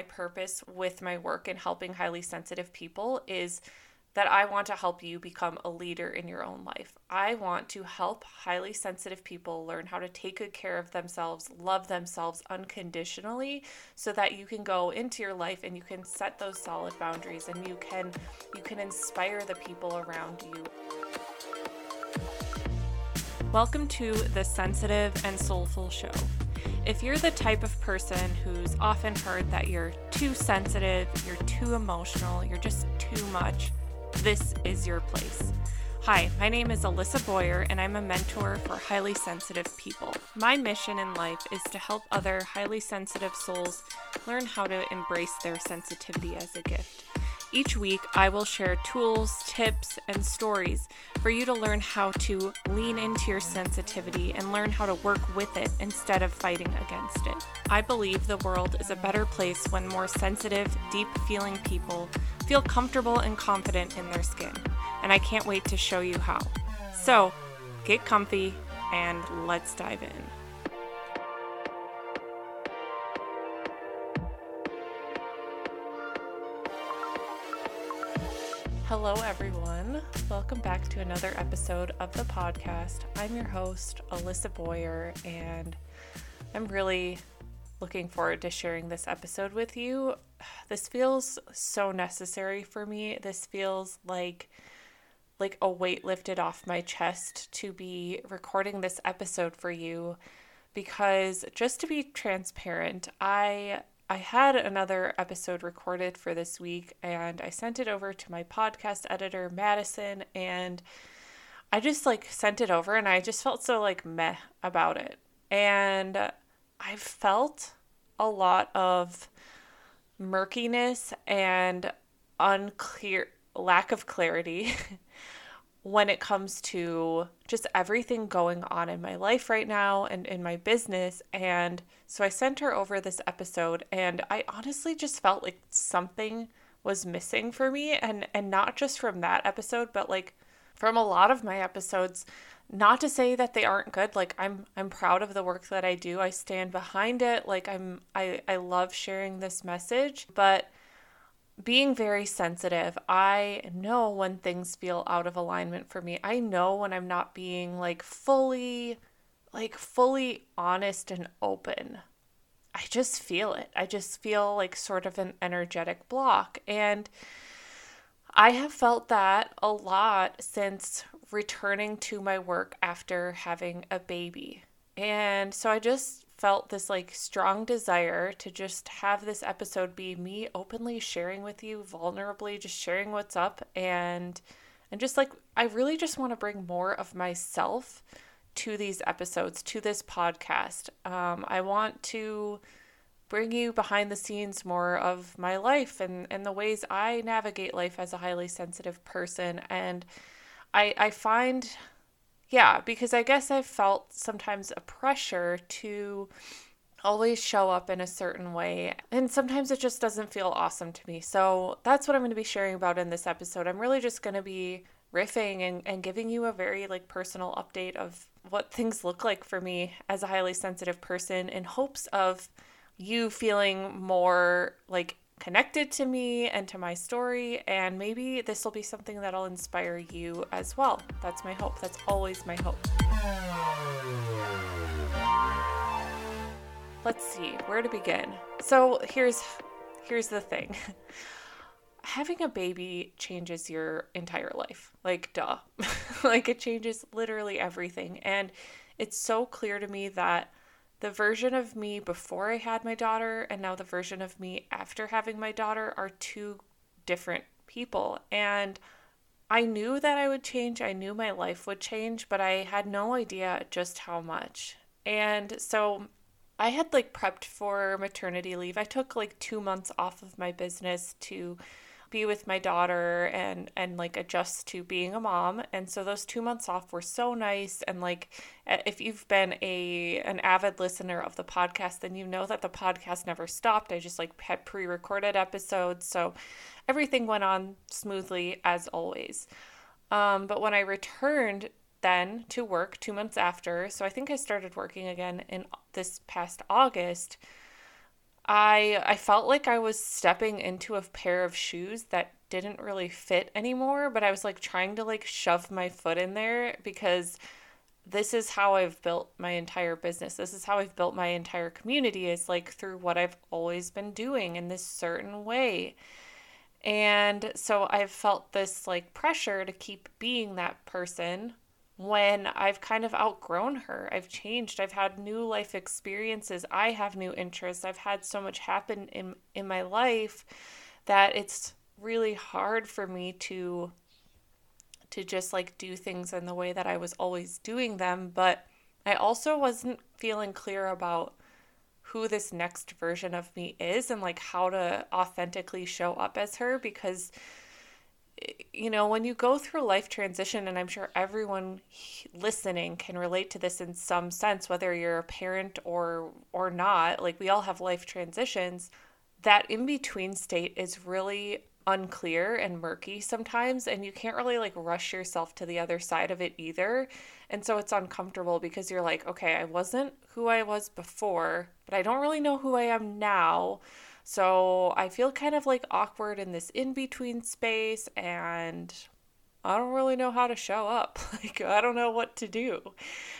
my purpose with my work in helping highly sensitive people is that I want to help you become a leader in your own life. I want to help highly sensitive people learn how to take good care of themselves, love themselves unconditionally so that you can go into your life and you can set those solid boundaries and you can you can inspire the people around you. Welcome to the Sensitive and Soulful Show. If you're the type of person who's often heard that you're too sensitive, you're too emotional, you're just too much, this is your place. Hi, my name is Alissa Boyer, and I'm a mentor for highly sensitive people. My mission in life is to help other highly sensitive souls learn how to embrace their sensitivity as a gift. Each week, I will share tools, tips, and stories for you to learn how to lean into your sensitivity and learn how to work with it instead of fighting against it. I believe the world is a better place when more sensitive, deep feeling people feel comfortable and confident in their skin. And I can't wait to show you how. So, get comfy and let's dive in. Hello, everyone. Welcome back to another episode of the podcast. I'm your host, Alissa Boyer, and I'm really looking forward to sharing this episode with you. This feels so necessary for me. This feels like like a weight lifted off my chest to be recording this episode for you because just to be transparent, I I had another episode recorded for this week and I sent it over to my podcast editor, Madison, and I just like sent it over and I just felt so like meh about it. And I felt a lot of murkiness and unclear lack of clarity when it comes to just everything going on in my life right now and in my business. And so I sent her over this episode, and I honestly just felt like something was missing for me and and not just from that episode but like from a lot of my episodes not to say that they aren't good like i'm i'm proud of the work that i do i stand behind it like i'm i i love sharing this message but being very sensitive, I know when things feel out of alignment for me. I know when I'm not being like fully like fully honest and open. I just feel it. I just feel like sort of an energetic block and I have felt that a lot since returning to my work after having a baby. And so I just felt this like strong desire to just have this episode be me openly sharing with you vulnerably just sharing what's up and and just like I really just want to bring more of myself to these episodes to this podcast. Um, I want to bring you behind the scenes more of my life and and the ways I navigate life as a highly sensitive person. And I I find yeah, because I guess I've felt sometimes a pressure to always show up in a certain way. And sometimes it just doesn't feel awesome to me. So that's what I'm going to be sharing about in this episode. I'm really just going to be riffing and, and giving you a very like personal update of what things look like for me as a highly sensitive person in hopes of you feeling more like connected to me and to my story, and maybe this will be something that'll inspire you as well. That's my hope. That's always my hope. Let's see where to begin. So here's here's the thing. Having a baby changes your entire life. Like duh. like it changes literally everything. And it's so clear to me that the version of me before I had my daughter and now the version of me after having my daughter are two different people. And I knew that I would change, I knew my life would change, but I had no idea just how much. And so I had like prepped for maternity leave. I took like two months off of my business to be with my daughter and and like adjust to being a mom. And so those 2 months off were so nice. And like if you've been a an avid listener of the podcast then you know that the podcast never stopped. I just like had pre-recorded episodes. So everything went on smoothly as always. Um, but when I returned then to work 2 months after so I think I started working again in this past August I I felt like I was stepping into a pair of shoes that didn't really fit anymore, but I was like trying to like shove my foot in there because this is how I've built my entire business. This is how I've built my entire community is like through what I've always been doing in this certain way. And so I've felt this like pressure to keep being that person when I've kind of outgrown her. I've changed. I've had new life experiences. I have new interests. I've had so much happen in in my life that it's really hard for me to to just like do things in the way that I was always doing them, but I also wasn't feeling clear about who this next version of me is and like how to authentically show up as her because you know, when you go through life transition, and I'm sure everyone listening can relate to this in some sense, whether you're a parent or or not, like we all have life transitions, that in between state is really unclear and murky sometimes and you can't really like rush yourself to the other side of it either. And so it's uncomfortable because you're like, okay, I wasn't who I was before, but I don't really know who I am now. So I feel kind of like awkward in this in between space and I don't really know how to show up. Like, I don't know what to do.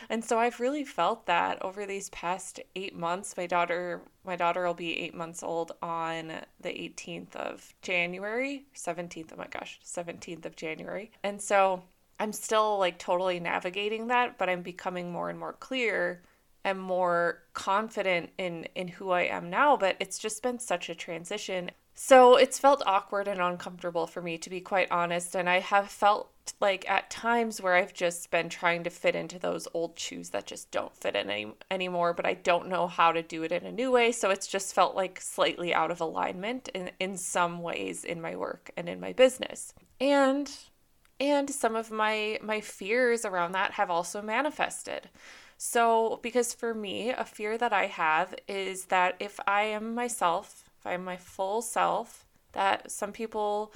And so I've really felt that over these past eight months. My daughter, my daughter will be eight months old on the 18th of January, 17th. Oh my gosh, 17th of January. And so I'm still like totally navigating that, but I'm becoming more and more clear and more confident in in who I am now, but it's just been such a transition. So it's felt awkward and uncomfortable for me to be quite honest, and I have felt like at times where I've just been trying to fit into those old shoes that just don't fit in any, anymore, but I don't know how to do it in a new way. So it's just felt like slightly out of alignment in, in some ways in my work and in my business. And and some of my my fears around that have also manifested. So, because for me, a fear that I have is that if I am myself, if I'm my full self, that some people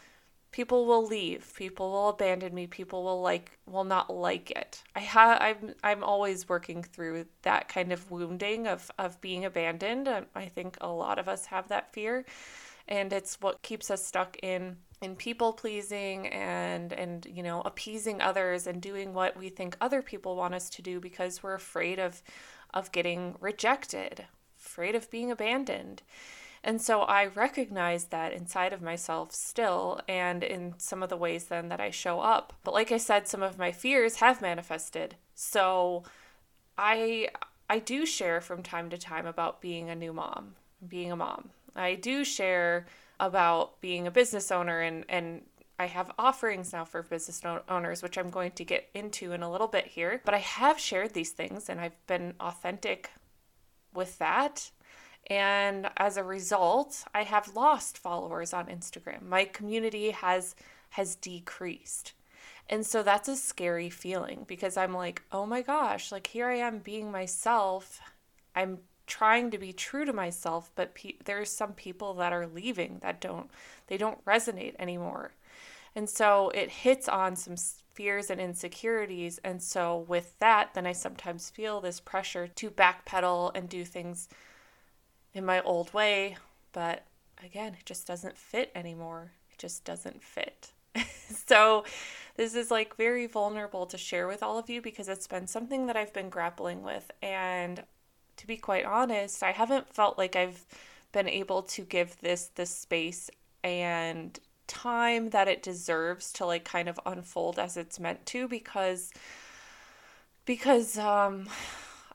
people will leave, people will abandon me, people will like will not like it. I have I'm I'm always working through that kind of wounding of of being abandoned. Um, I think a lot of us have that fear and it's what keeps us stuck in in people pleasing and and you know appeasing others and doing what we think other people want us to do because we're afraid of of getting rejected afraid of being abandoned and so I recognize that inside of myself still and in some of the ways then that I show up. But like I said, some of my fears have manifested. So I I do share from time to time about being a new mom, being a mom. I do share about being a business owner and and I have offerings now for business owners, which I'm going to get into in a little bit here. But I have shared these things and I've been authentic with that. And as a result, I have lost followers on Instagram. My community has has decreased. And so that's a scary feeling because I'm like, "Oh my gosh, like here I am being myself. I'm trying to be true to myself, but pe- there's some people that are leaving that don't they don't resonate anymore. And so it hits on some fears and insecurities and so with that then I sometimes feel this pressure to backpedal and do things in my old way, but again, it just doesn't fit anymore. It just doesn't fit. so this is like very vulnerable to share with all of you because it's been something that I've been grappling with and to be quite honest, I haven't felt like I've been able to give this the space and time that it deserves to like kind of unfold as it's meant to because because um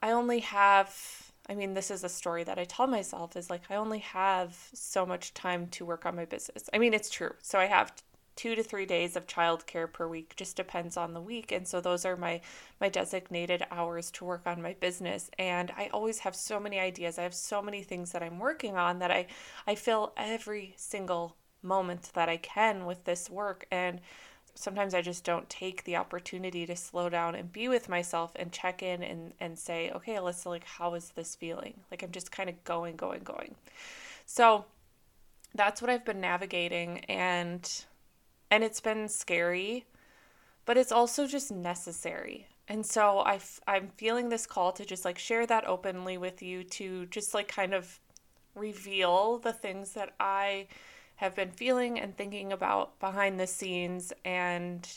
I only have I mean this is a story that I tell myself is like I only have so much time to work on my business. I mean it's true. So I have two to three days of childcare per week just depends on the week. And so those are my my designated hours to work on my business. And i always have so many ideas. I have so many things that i'm working on that i i fill every single moment that i can with this work. And sometimes i just don't take the opportunity to slow down and be with myself and check in and and say okay alissa like how is this feeling? Like i'm just kind of going going going. So that's what i've been navigating. And and it's been scary, but it's also just necessary. And so I f- I'm feeling this call to just like share that openly with you to just like kind of reveal the things that I have been feeling and thinking about behind the scenes and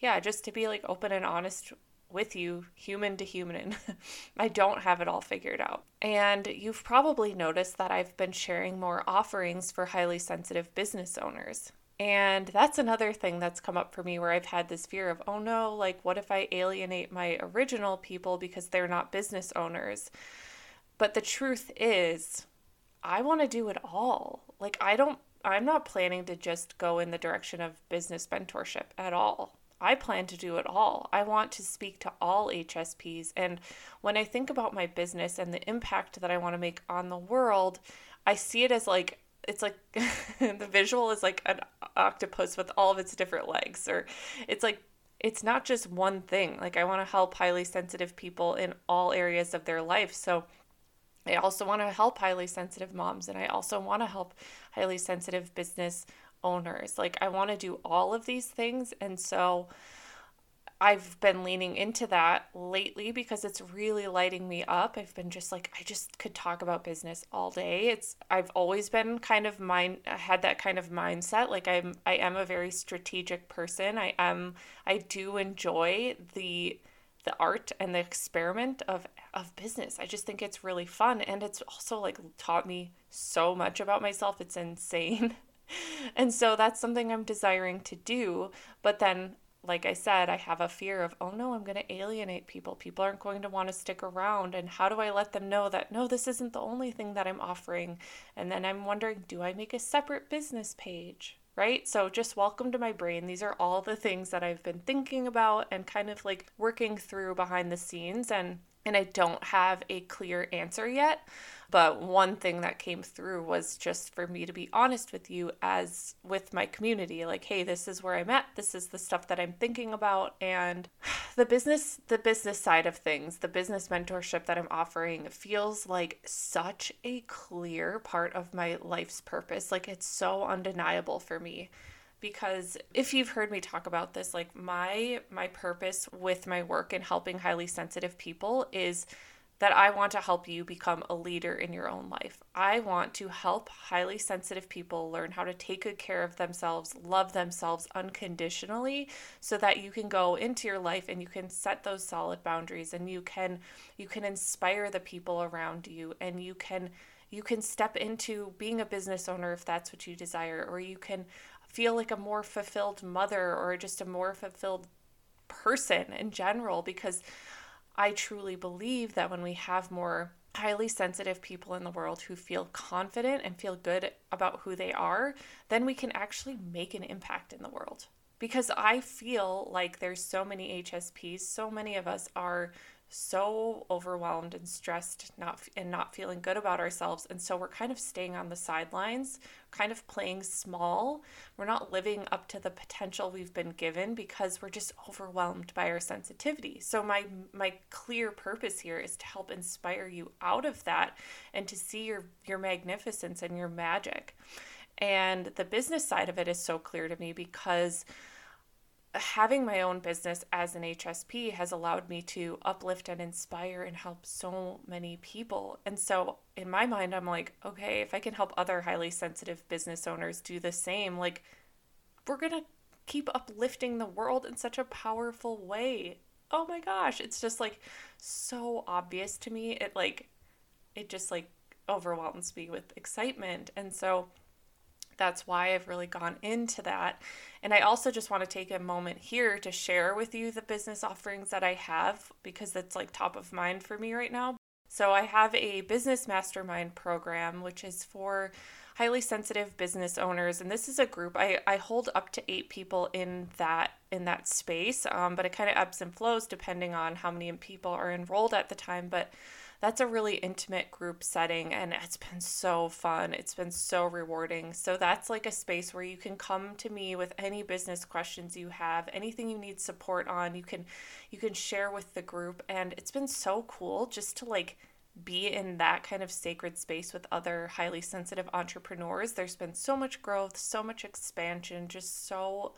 yeah, just to be like open and honest with you, human to human. I don't have it all figured out. And you've probably noticed that I've been sharing more offerings for highly sensitive business owners. And that's another thing that's come up for me where I've had this fear of, oh no, like what if I alienate my original people because they're not business owners? But the truth is, I want to do it all. Like, I don't, I'm not planning to just go in the direction of business mentorship at all. I plan to do it all. I want to speak to all HSPs. And when I think about my business and the impact that I want to make on the world, I see it as like it's like the visual is like an octopus with all of its different legs or it's like it's not just one thing. Like I want to help highly sensitive people in all areas of their life. So I also want to help highly sensitive moms and I also want to help highly sensitive business owners. Like, I want to do all of these things. And so I've been leaning into that lately because it's really lighting me up. I've been just like, I just could talk about business all day. It's, I've always been kind of mind, had that kind of mindset. Like, I'm, I am a very strategic person. I am, I do enjoy the, the art and the experiment of of business. I just think it's really fun and it's also like taught me so much about myself. It's insane. and so that's something I'm desiring to do. But then, like I said, I have a fear of, oh no, I'm going to alienate people. People aren't going to want to stick around. And how do I let them know that, no, this isn't the only thing that I'm offering? And then I'm wondering, do I make a separate business page? Right? So, just welcome to my brain. These are all the things that I've been thinking about and kind of like working through behind the scenes. And and I don't have a clear answer yet. But one thing that came through was just for me to be honest with you as with my community like hey this is where I'm at this is the stuff that I'm thinking about and the business the business side of things the business mentorship that I'm offering feels like such a clear part of my life's purpose like it's so undeniable for me because if you've heard me talk about this like my my purpose with my work in helping highly sensitive people is that I want to help you become a leader in your own life. I want to help highly sensitive people learn how to take good care of themselves, love themselves unconditionally so that you can go into your life and you can set those solid boundaries and you can you can inspire the people around you and you can you can step into being a business owner if that's what you desire or you can feel like a more fulfilled mother or just a more fulfilled person in general because I truly believe that when we have more highly sensitive people in the world who feel confident and feel good about who they are, then we can actually make an impact in the world. Because I feel like there's so many HSPs, so many of us are so overwhelmed and stressed not and not feeling good about ourselves and so we're kind of staying on the sidelines kind of playing small. We're not living up to the potential we've been given because we're just overwhelmed by our sensitivity. So my my clear purpose here is to help inspire you out of that and to see your your magnificence and your magic. And the business side of it is so clear to me because having my own business as an HSP has allowed me to uplift and inspire and help so many people. And so, in my mind, I'm like, okay, if I can help other highly sensitive business owners do the same, like, we're going to keep uplifting the world in such a powerful way. Oh my gosh, it's just like so obvious to me. It like, it just like overwhelms me with excitement. And so, that's why I've really gone into that. And I also just want to take a moment here to share with you the business offerings that I have because that's like top of mind for me right now. So I have a business mastermind program, which is for highly sensitive business owners and this is a group i, I hold up to eight people in that in that space um, but it kind of ebbs and flows depending on how many people are enrolled at the time but that's a really intimate group setting and it's been so fun. It's been so rewarding. So that's like a space where you can come to me with any business questions you have, anything you need support on, you can you can share with the group and it's been so cool just to like be in that kind of sacred space with other highly sensitive entrepreneurs. There's been so much growth, so much expansion, just so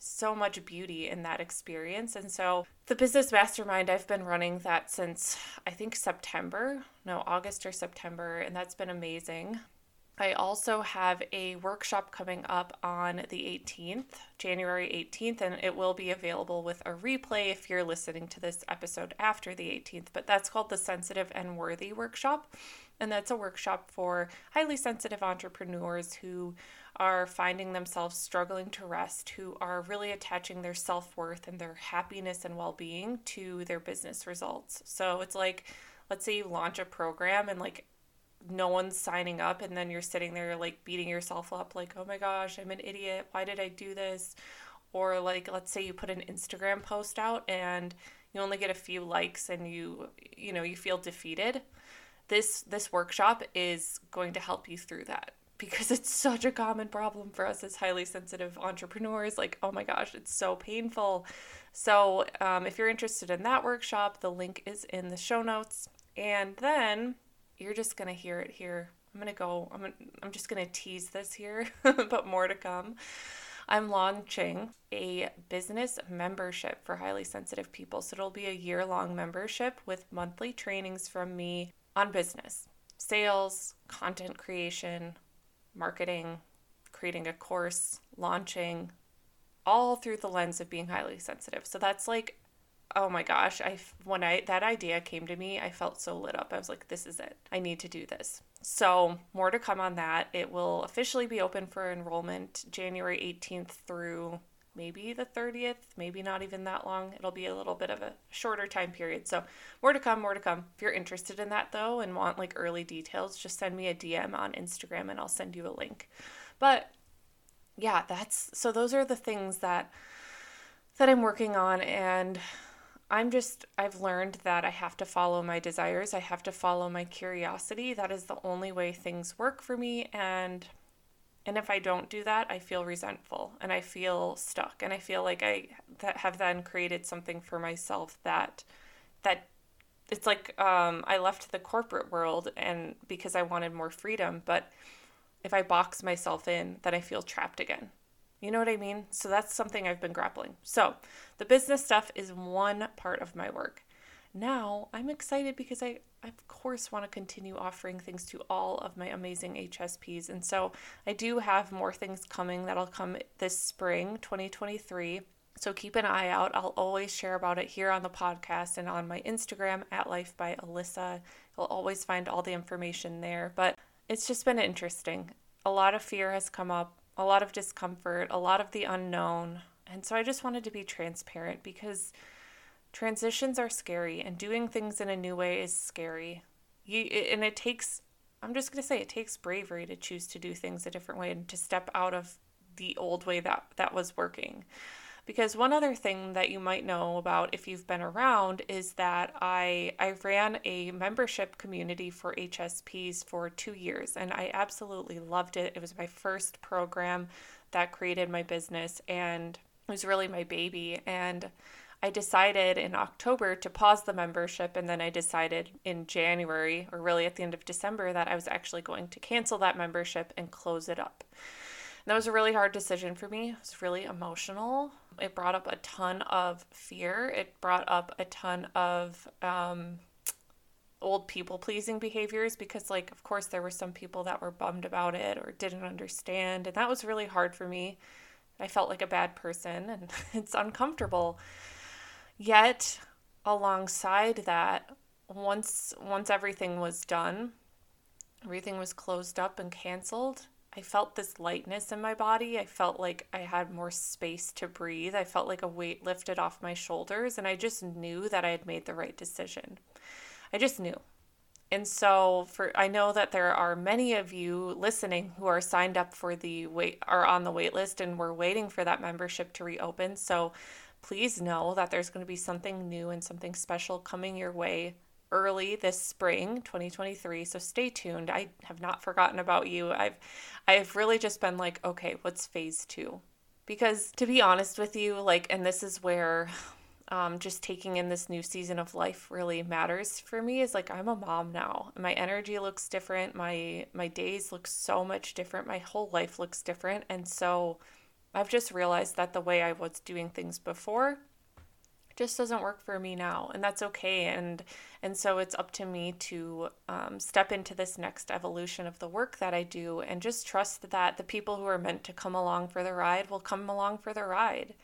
so much beauty in that experience. And so, the business mastermind, I've been running that since I think September, no, August or September, and that's been amazing. I also have a workshop coming up on the 18th, January 18th, and it will be available with a replay if you're listening to this episode after the 18th. But that's called the Sensitive and Worthy Workshop. And that's a workshop for highly sensitive entrepreneurs who are finding themselves struggling to rest, who are really attaching their self worth and their happiness and well being to their business results. So it's like, let's say you launch a program and like no one's signing up and then you're sitting there like beating yourself up like oh my gosh i'm an idiot. Why did i do this? Or like let's say you put an instagram post out and you only get a few likes and you you know you feel defeated. This this workshop is going to help you through that because it's such a common problem for us as highly sensitive entrepreneurs like oh my gosh it's so painful so um, if you're interested in that workshop the link is in the show notes and then you're just going to hear it here. I'm going to go, I'm, gonna, I'm just going to tease this here, but more to come. I'm launching a business membership for highly sensitive people. So it'll be a year long membership with monthly trainings from me on business, sales, content creation, marketing, creating a course, launching, all through the lens of being highly sensitive. So that's like oh my gosh i when i that idea came to me i felt so lit up. I was like this is it. I need to do this. So more to come on that. It will officially be open for enrollment january 18th through maybe the 30th maybe not even that long it'll be a little bit of a shorter time period so more to come more to come if you're interested in that though and want like early details just send me a dm on instagram and i'll send you a link but yeah that's so those are the things that that i'm working on and I'm just, I've learned that I have to follow my desires. I have to follow my curiosity. That is the only way things work for me. And, and if I don't do that, I feel resentful and I feel stuck. And I feel like I that have then created something for myself that, that it's like um, I left the corporate world and because I wanted more freedom. But if I box myself in, then I feel trapped again. You know what I mean? So that's something I've been grappling. So the business stuff is one part of my work. Now I'm excited because I, of course, want to continue offering things to all of my amazing HSPs. And so I do have more things coming that'll come this spring, 2023. So keep an eye out. I'll always share about it here on the podcast and on my Instagram at Life by Alissa. You'll always find all the information there. But it's just been interesting. A lot of fear has come up a lot of discomfort, a lot of the unknown. And so I just wanted to be transparent because transitions are scary and doing things in a new way is scary. You, and it takes, I'm just going to say, it takes bravery to choose to do things a different way and to step out of the old way that, that was working. Because one other thing that you might know about if you've been around is that I I ran a membership community for HSPs for 2 years and I absolutely loved it. It was my first program that created my business and it was really my baby and I decided in October to pause the membership, and then I decided in January, or really at the end of December, that I was actually going to cancel that membership and close it up. And that was a really hard decision for me. It was really emotional it brought up a ton of fear. It brought up a ton of um, old people pleasing behaviors because, like, of course, there were some people that were bummed about it or didn't understand. And that was really hard for me. I felt like a bad person and it's uncomfortable. Yet, alongside that, once once everything was done, everything was closed up and canceled, I felt this lightness in my body. I felt like I had more space to breathe. I felt like a weight lifted off my shoulders, and I just knew that I had made the right decision. I just knew. And so for I know that there are many of you listening who are signed up for the wait are on the wait list and we're waiting for that membership to reopen. So please know that there's going to be something new and something special coming your way early this spring 2023 so stay tuned. I have not forgotten about you. I've i've really just been like okay what's phase two? Because to be honest with you like and this is where um, just taking in this new season of life really matters for me is like i'm a mom now. My energy looks different. My my days look so much different. My whole life looks different. And so I've just realized that the way I was doing things before just doesn't work for me now and that's okay and and so it's up to me to um, step into this next evolution of the work that i do and just trust that the people who are meant to come along for the ride will come along for the ride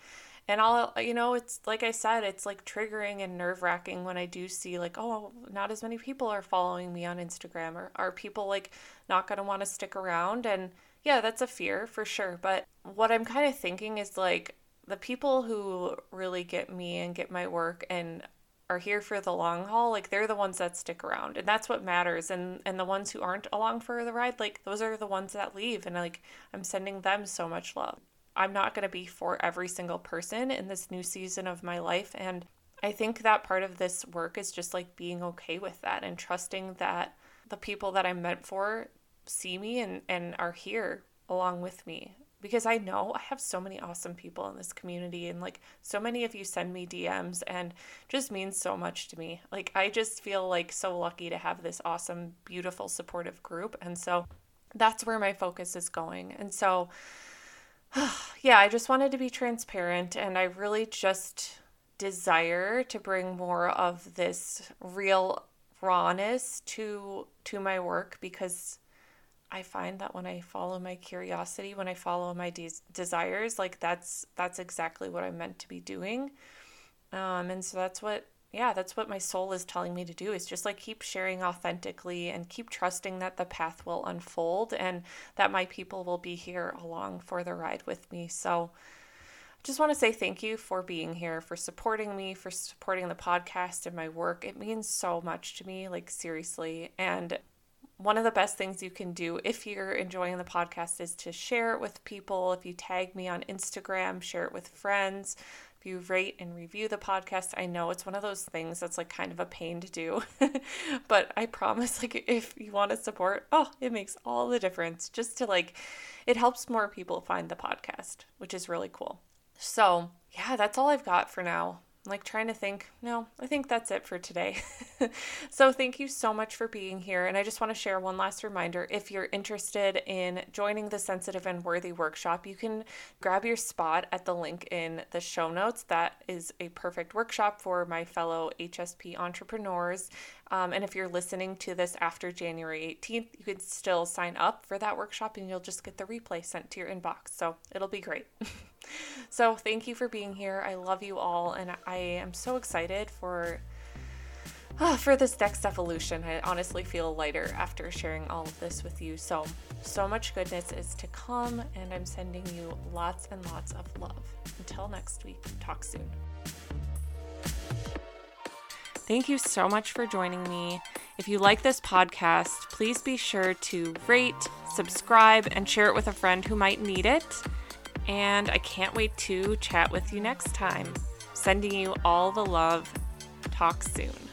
and I'll, you know, it's like I said, it's like triggering and nerve wracking when I do see, like, oh, not as many people are following me on Instagram, or are people like not going to want to stick around? And yeah, that's a fear for sure. But what I'm kind of thinking is like the people who really get me and get my work and are here for the long haul like they're the ones that stick around and that's what matters and and the ones who aren't along for the ride like those are the ones that leave and like i'm sending them so much love I'm not going to be for every single person in this new season of my life. And I think that part of this work is just like being okay with that and trusting that the people that I'm meant for see me and, and are here along with me. Because I know I have so many awesome people in this community, and like so many of you send me DMs and just means so much to me. Like, I just feel like so lucky to have this awesome, beautiful, supportive group. And so that's where my focus is going. And so, yeah, I just wanted to be transparent and I really just desire to bring more of this real rawness to to my work because I find that when I follow my curiosity, when I follow my de- desires, like that's that's exactly what I'm meant to be doing. Um, and so that's what yeah, that's what my soul is telling me to do is just like keep sharing authentically and keep trusting that the path will unfold and that my people will be here along for the ride with me. So I just want to say thank you for being here, for supporting me, for supporting the podcast and my work. It means so much to me, like seriously. And one of the best things you can do if you're enjoying the podcast is to share it with people. If you tag me on Instagram, share it with friends If you rate and review the podcast. I know it's one of those things that's like kind of a pain to do, but I promise, like, if you want to support, oh, it makes all the difference just to like, it helps more people find the podcast, which is really cool. So, yeah, that's all I've got for now like trying to think, no, I think that's it for today. so, thank you so much for being here. And I just want to share one last reminder if you're interested in joining the Sensitive and Worthy workshop, you can grab your spot at the link in the show notes. That is a perfect workshop for my fellow HSP entrepreneurs. Um, and if you're listening to this after January 18th, you can still sign up for that workshop and you'll just get the replay sent to your inbox. So, it'll be great. So thank you for being here. I love you all, and I am so excited for uh, for this next evolution. I honestly feel lighter after sharing all of this with you. So so much goodness is to come, and I'm sending you lots and lots of love. Until next week, talk soon. Thank you so much for joining me. If you like this podcast, please be sure to rate, subscribe, and share it with a friend who might need it and I can't wait to chat with you next time. Sending you all the love. Talk soon.